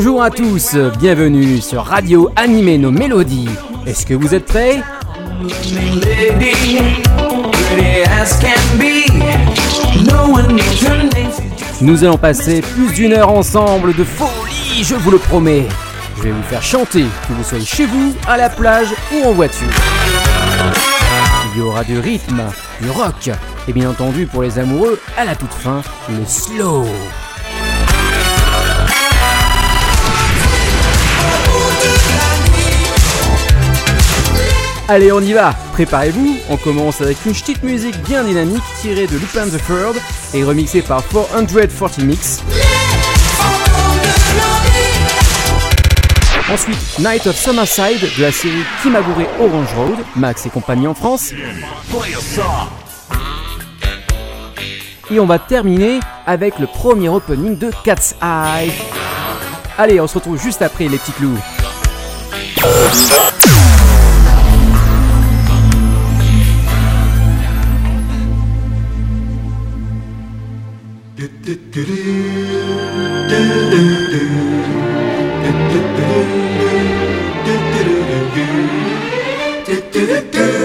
Bonjour à tous, bienvenue sur Radio Animer nos mélodies. Est-ce que vous êtes prêts? Nous allons passer plus d'une heure ensemble de folie, je vous le promets. Je vais vous faire chanter, que vous soyez chez vous, à la plage ou en voiture. Il y aura du rythme, du rock, et bien entendu pour les amoureux, à la toute fin, le slow. Allez, on y va Préparez-vous, on commence avec une petite musique bien dynamique tirée de Lupin the Third et remixée par 440 Mix. Ensuite, Night of Summerside de la série Kimagure Orange Road, Max et compagnie en France. Et on va terminer avec le premier opening de Cat's Eye. Allez, on se retrouve juste après les petits clous. Do do do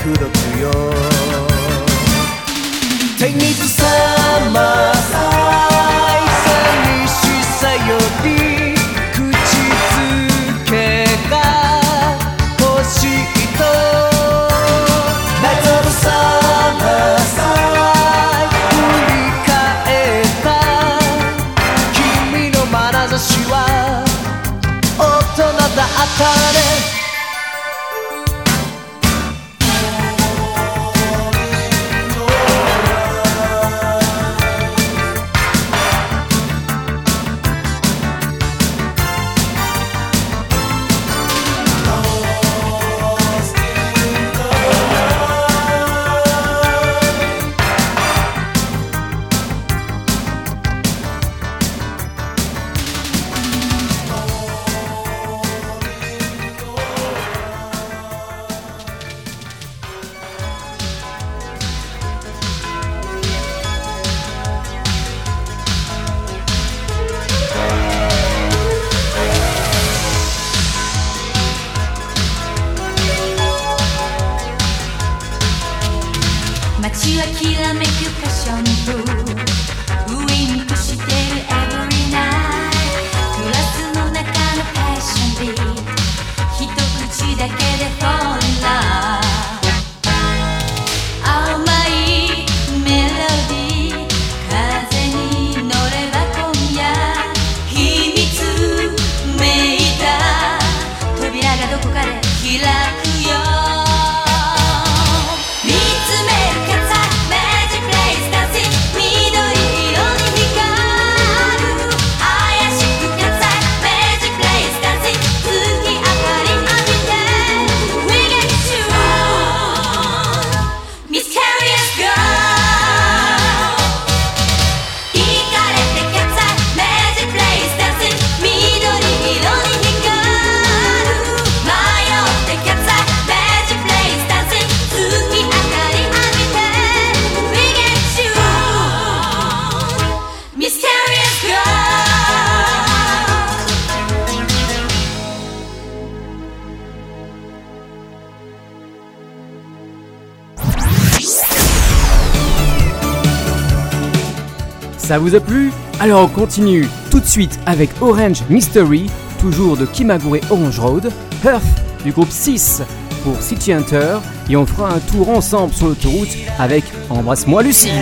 口説くよ天水さ continue tout de suite avec Orange Mystery, toujours de Kimagure Orange Road, Earth du groupe 6 pour City Hunter, et on fera un tour ensemble sur l'autoroute avec Embrasse-moi Lucille.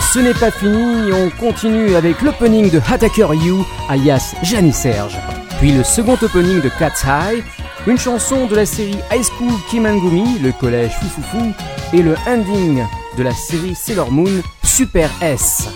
Ce n'est pas fini, on continue avec l'opening de Attacker You, alias Jani Serge. Puis le second opening de Cat's High, une chanson de la série High School Kimangumi, le collège Foufoufou, et le ending de la série Sailor Moon, Super S.「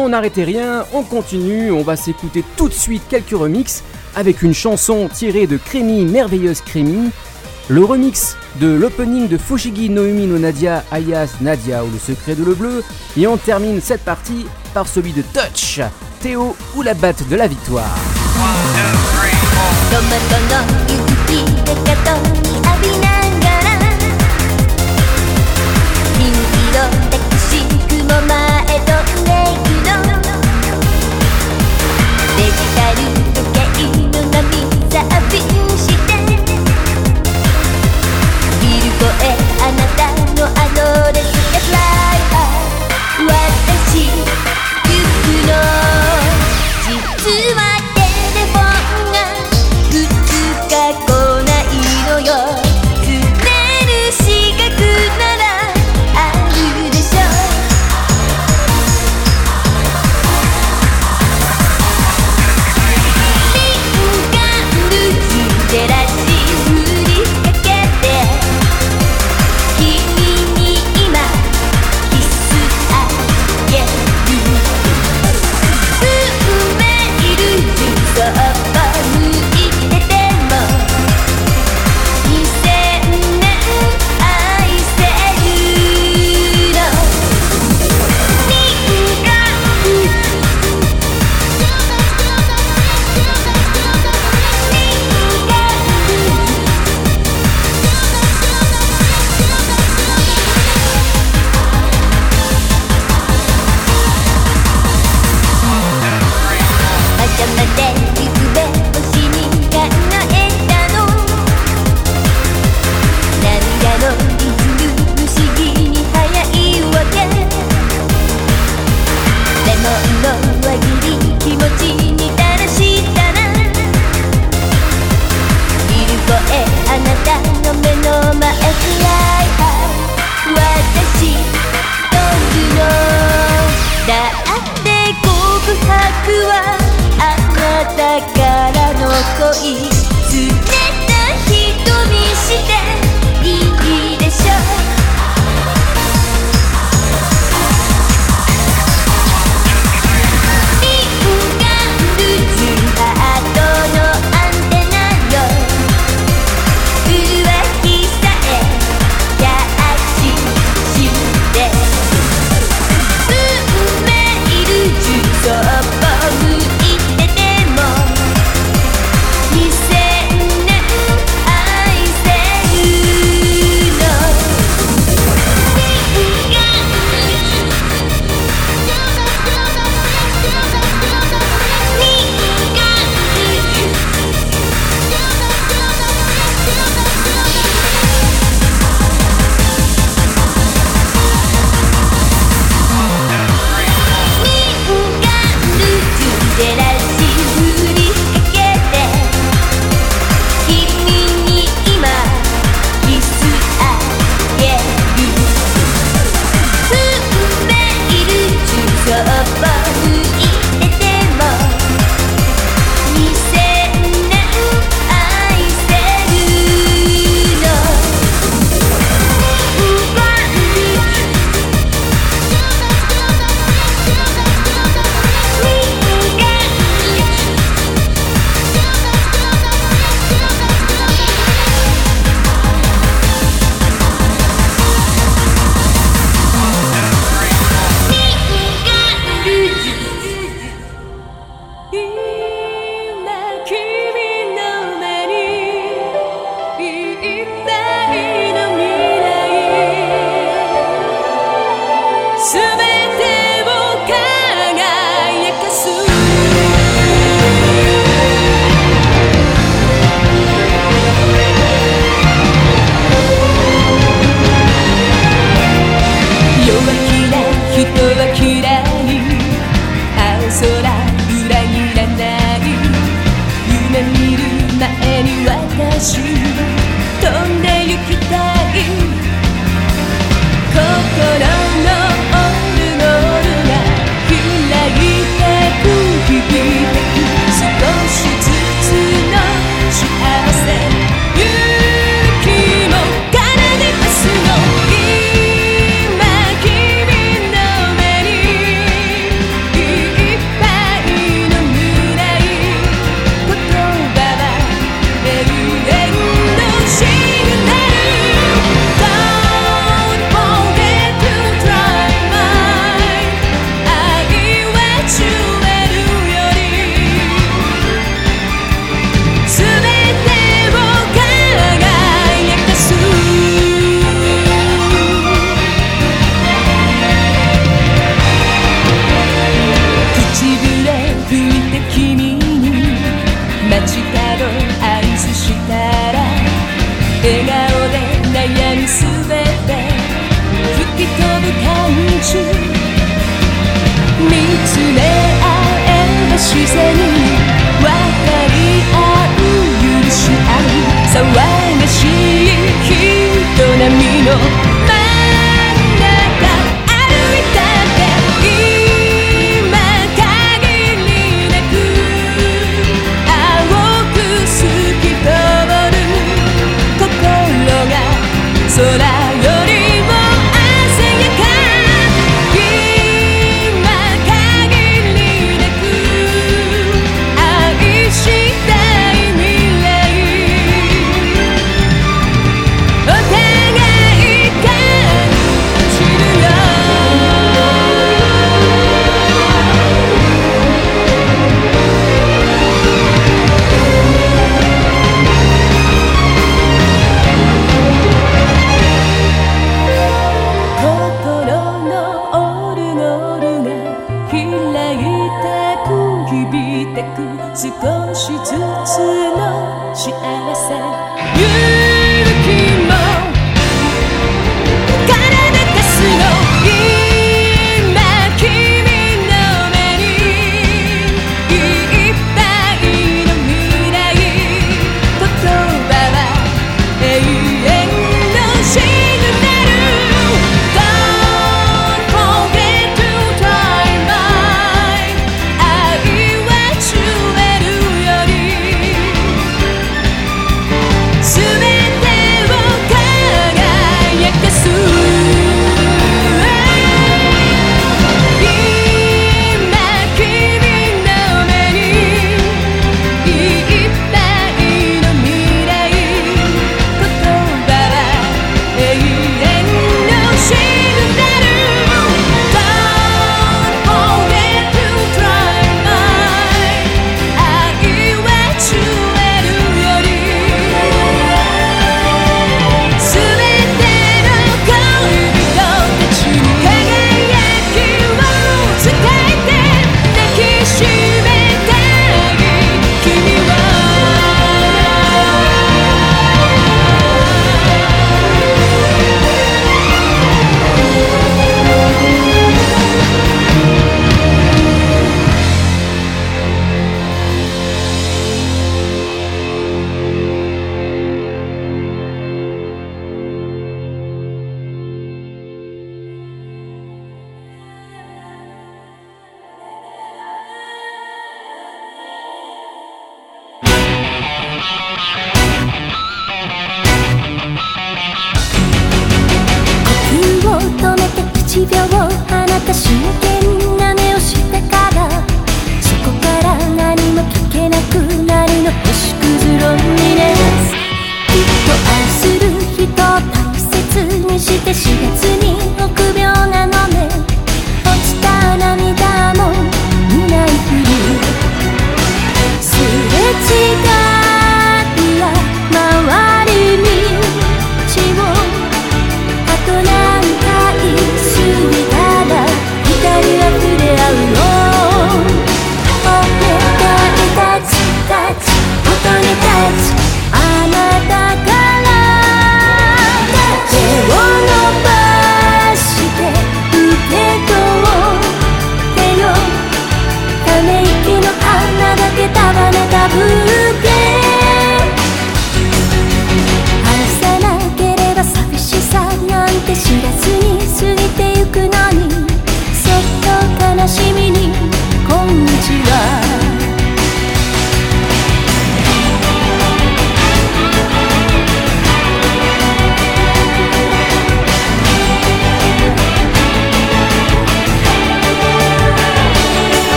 non, n'arrêtez rien, on continue, on va s'écouter tout de suite quelques remixes avec une chanson tirée de Crémy, merveilleuse Crémy, le remix de l'opening de Fushigi Noemi no Nadia alias Nadia ou le secret de le bleu, et on termine cette partie par celui de Touch, Théo ou la batte de la victoire. なた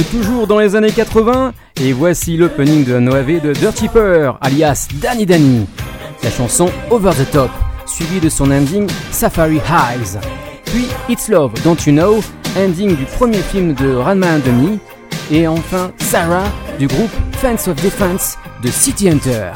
toujours dans les années 80 et voici l'opening de Noave de Dirty Purr, alias Danny Danny. La chanson Over the Top, suivie de son ending Safari Highs. Puis It's Love, Don't You Know, ending du premier film de Ranma and Demi. Et enfin Sarah du groupe Fans of Defense de City Hunter.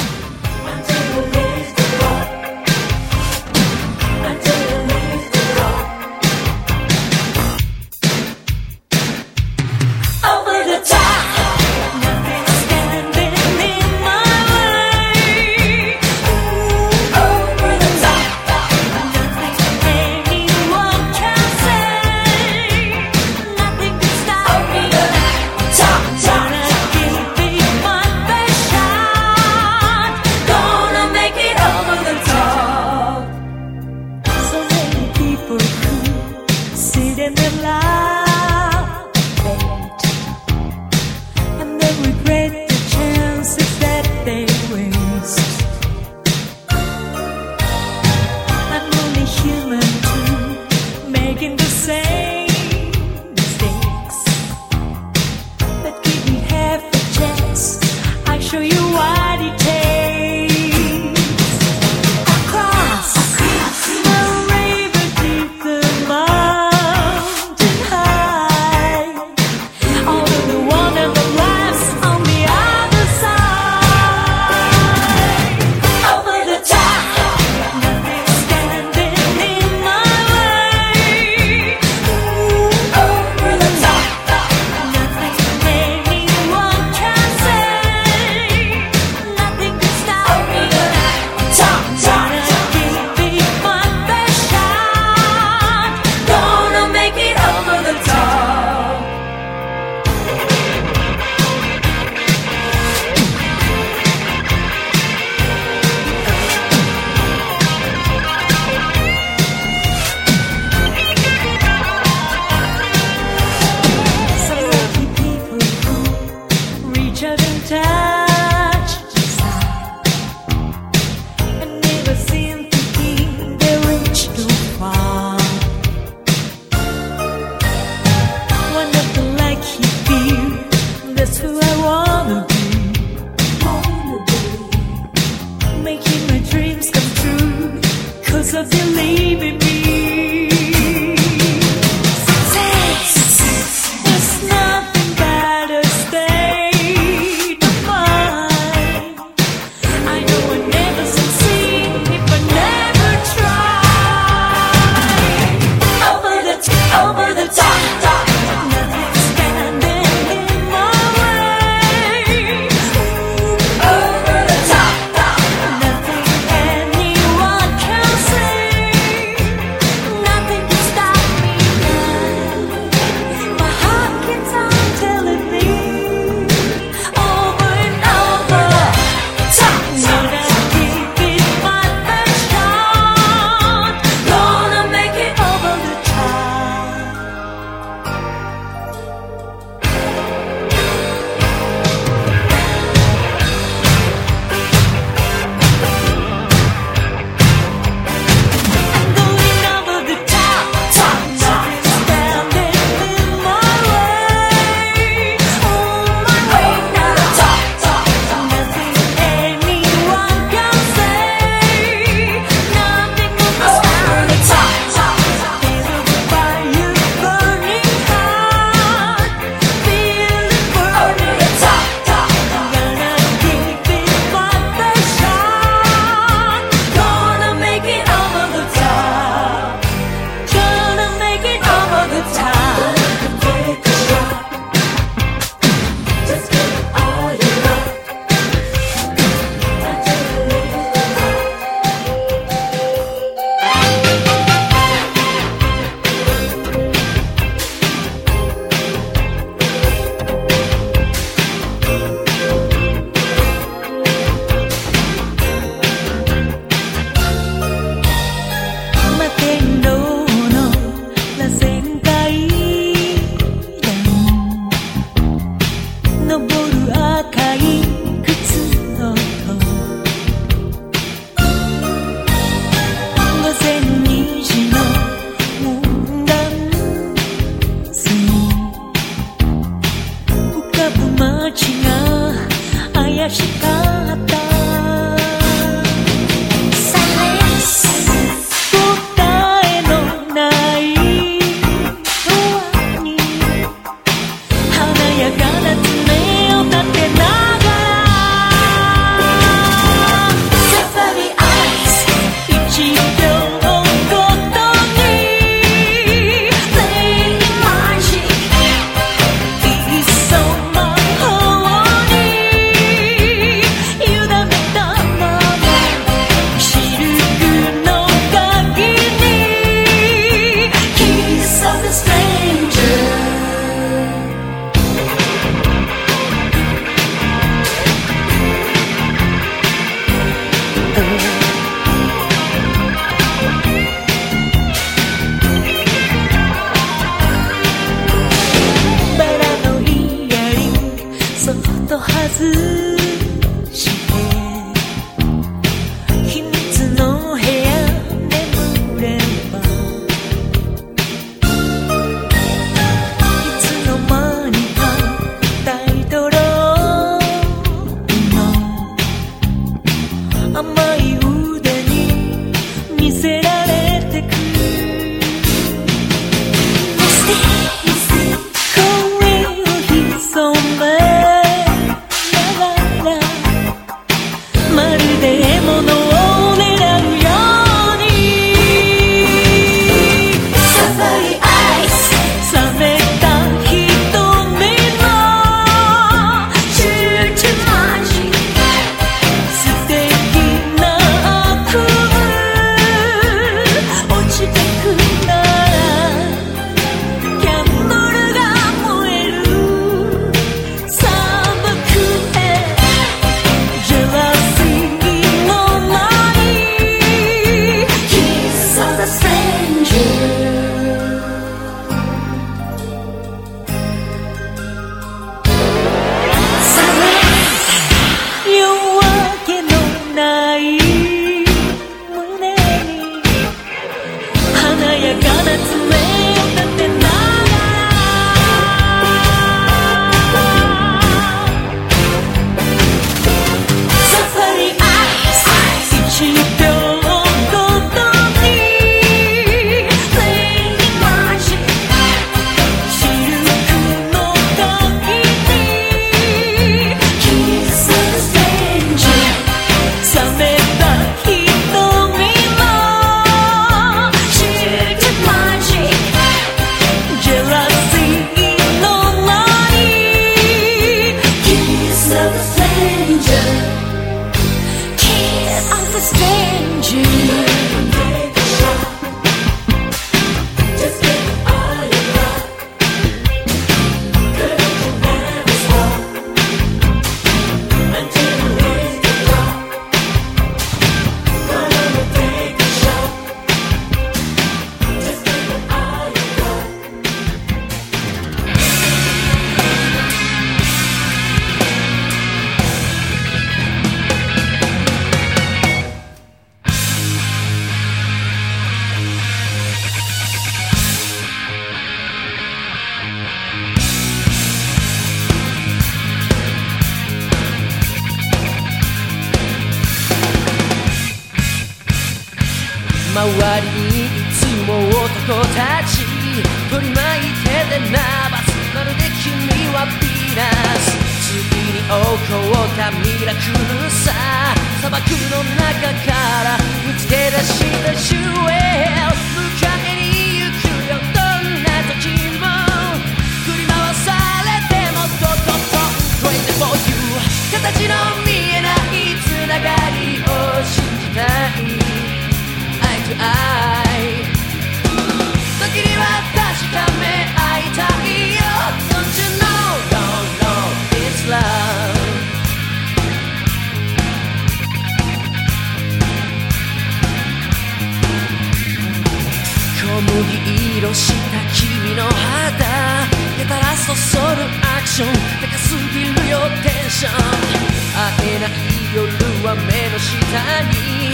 下に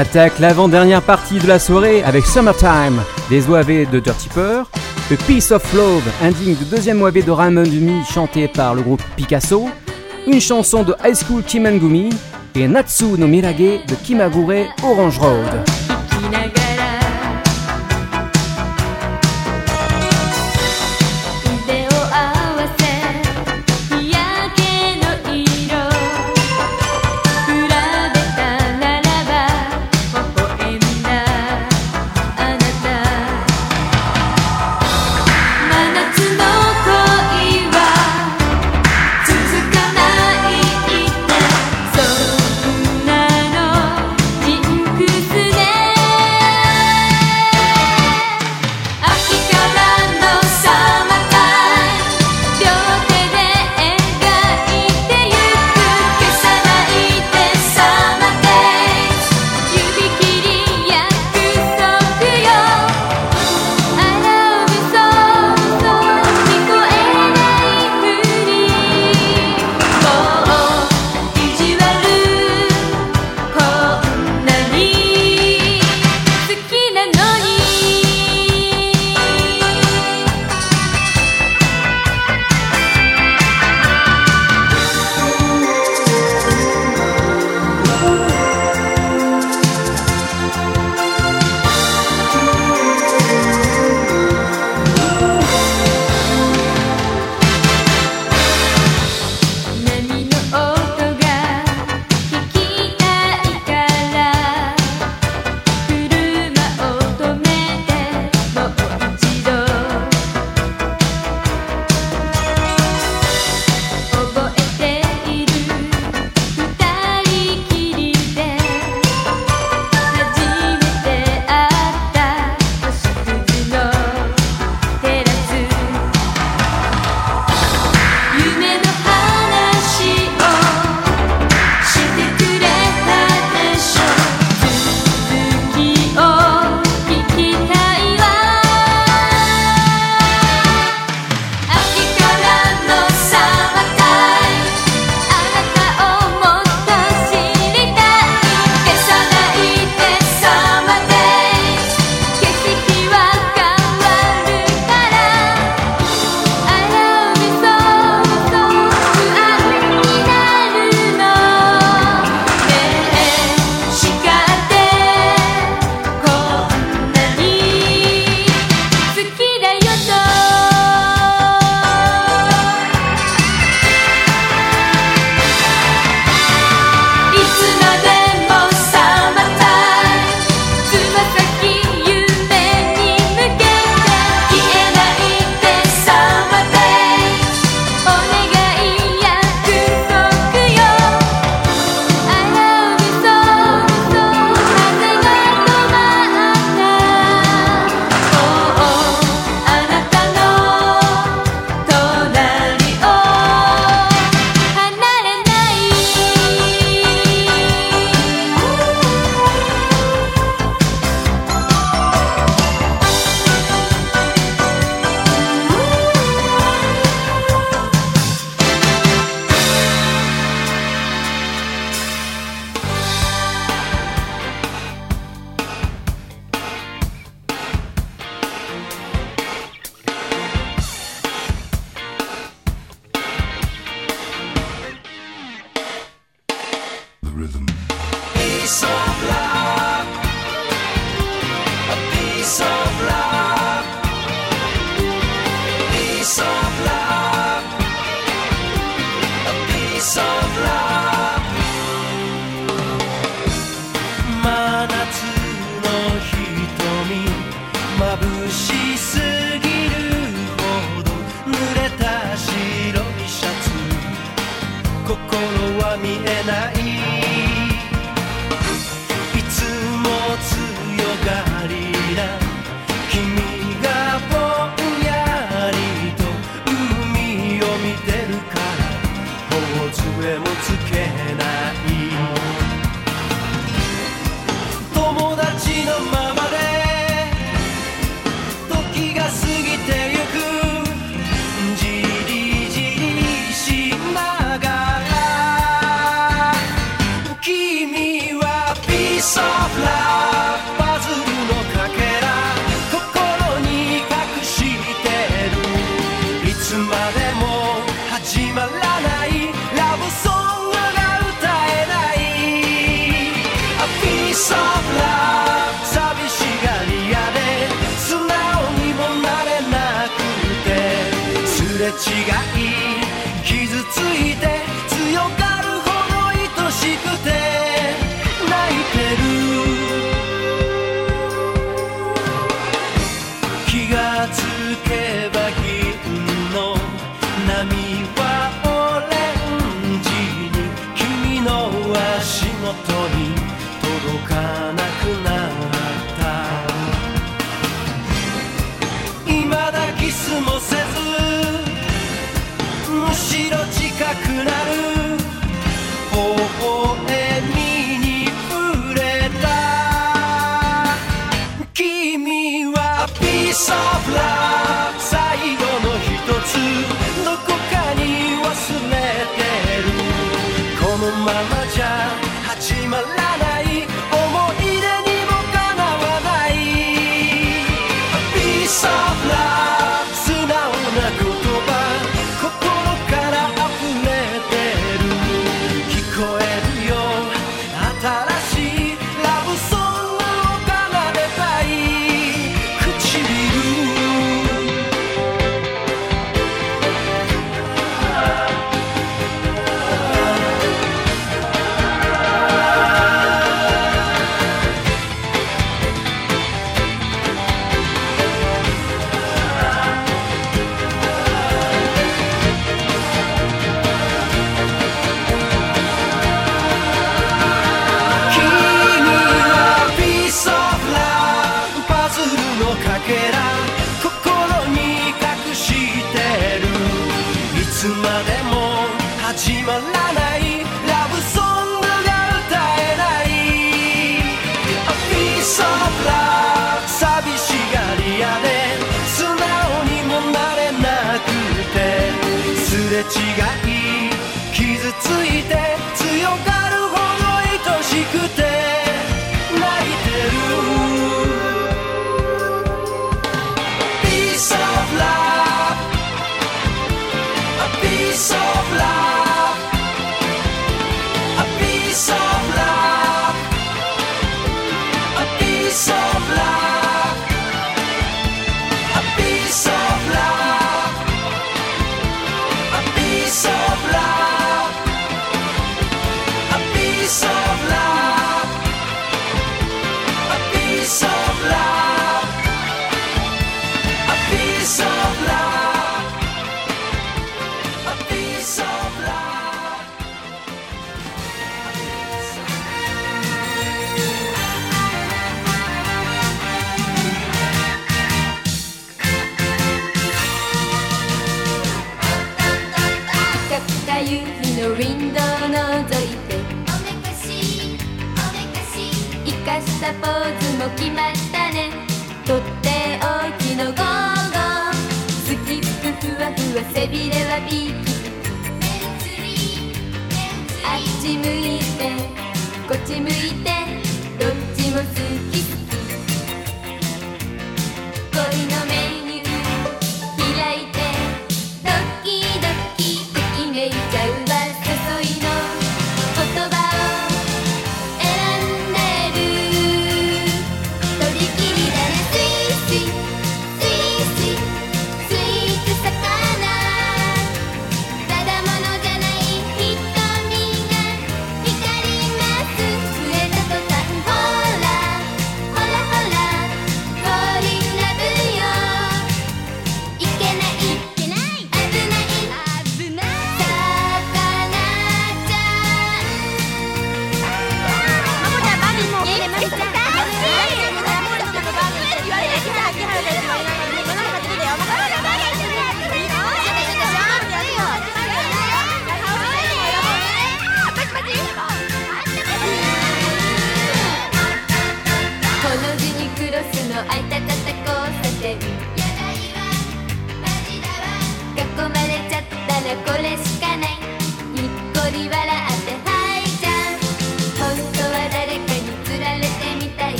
attaque l'avant-dernière partie de la soirée avec Summertime, des OAV de Dirty Peur, A Piece of Love, ending de deuxième OAV de Ramon Dumi chanté par le groupe Picasso, une chanson de High School Kimengumi et Natsu no Mirage de Kimagure Orange Road.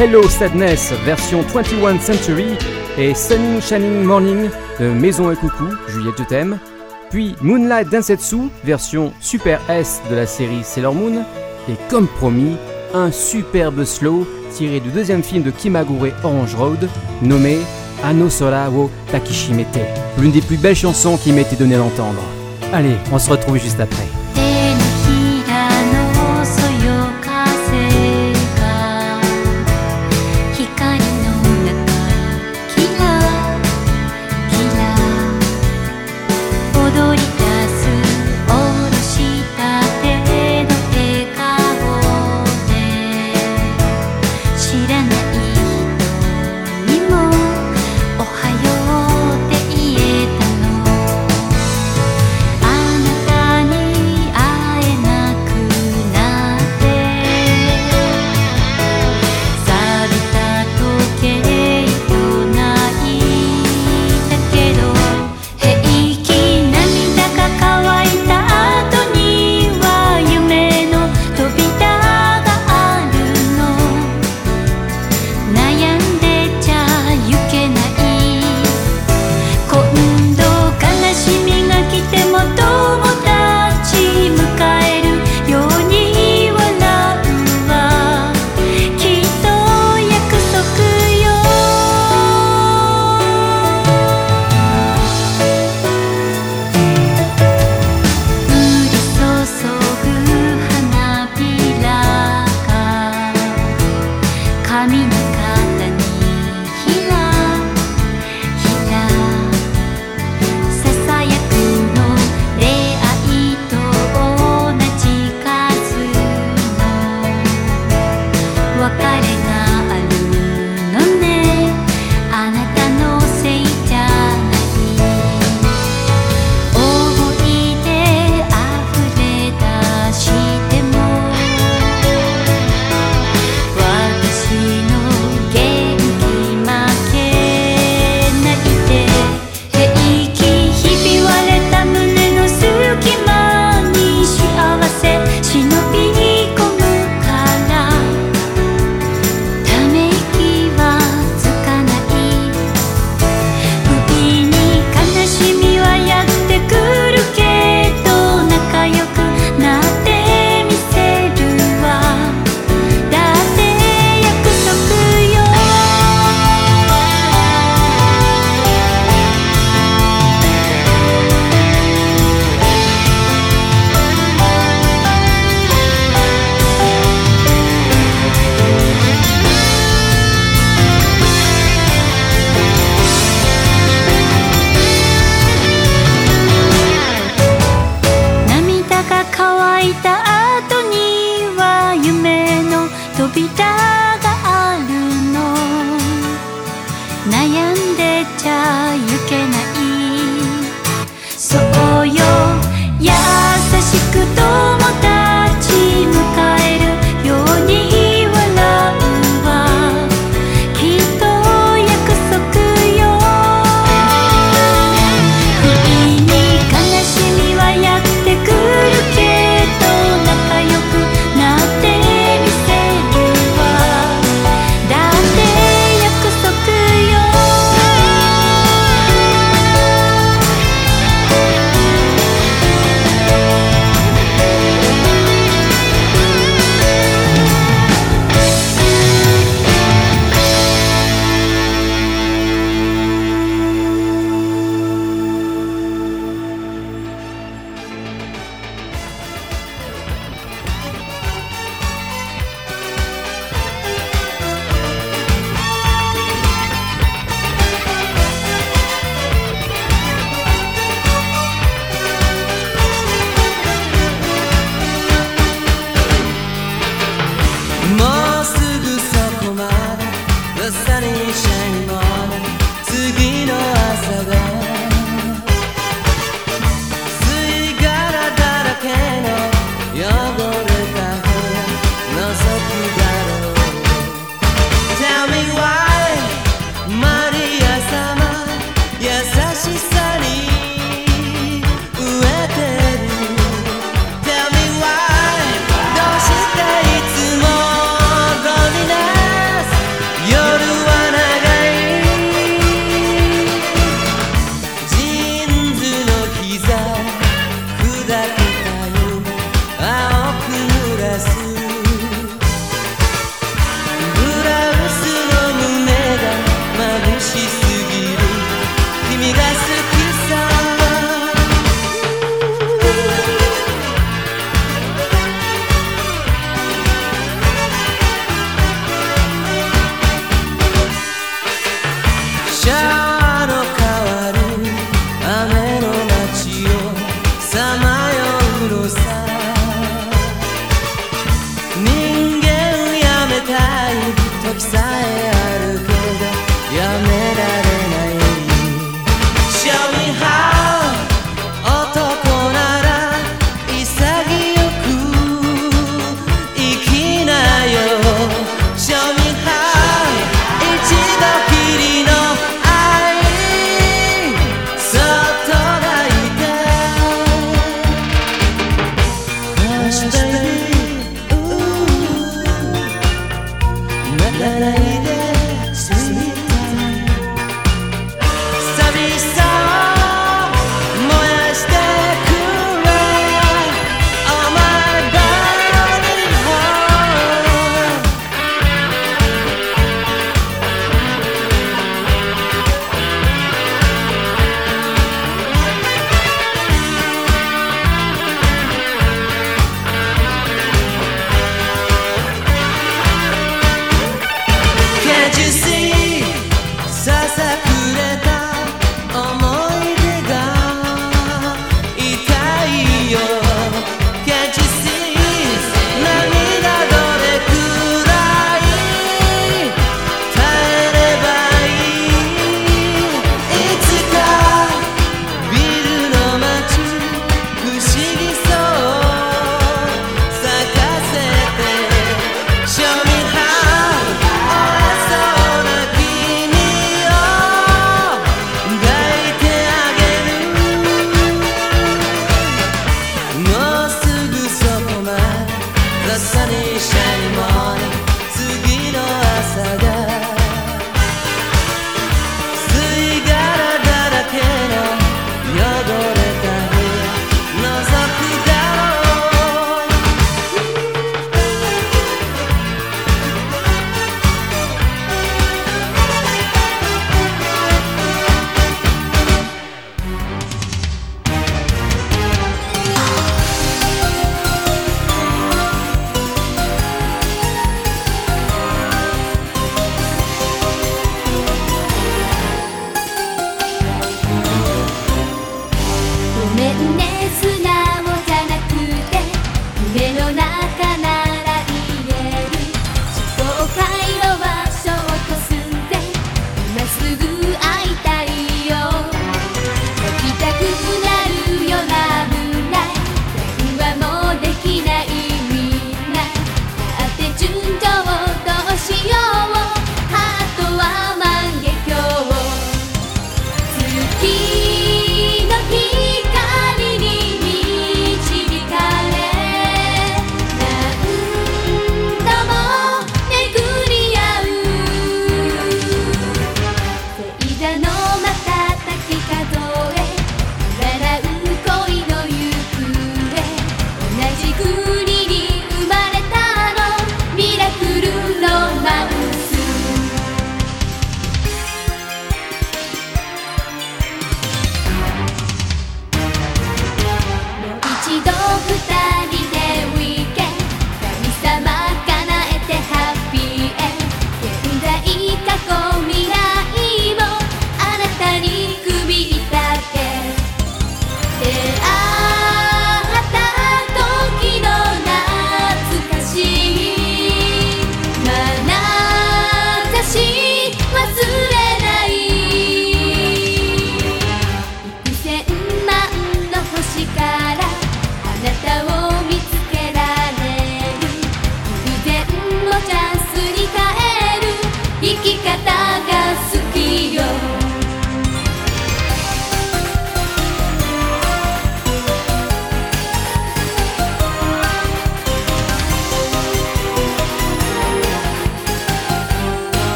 Hello Sadness version 21 Century et Sunning Shining Morning de Maison et Coucou, Juliette puis Moonlight Densetsu version Super S de la série Sailor Moon et comme promis, un superbe slow tiré du deuxième film de Kimagure Orange Road nommé Anosora wo Takishimete, l'une des plus belles chansons qui m'était donnée à entendre. Allez, on se retrouve juste après.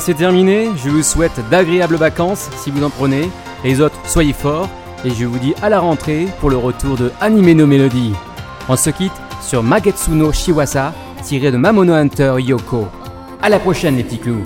C'est terminé. Je vous souhaite d'agréables vacances si vous en prenez. Les autres, soyez forts. Et je vous dis à la rentrée pour le retour de Anime no Melody. On se quitte sur Magetsuno Shiwasa, tiré de Mamono Hunter Yoko. À la prochaine les petits clous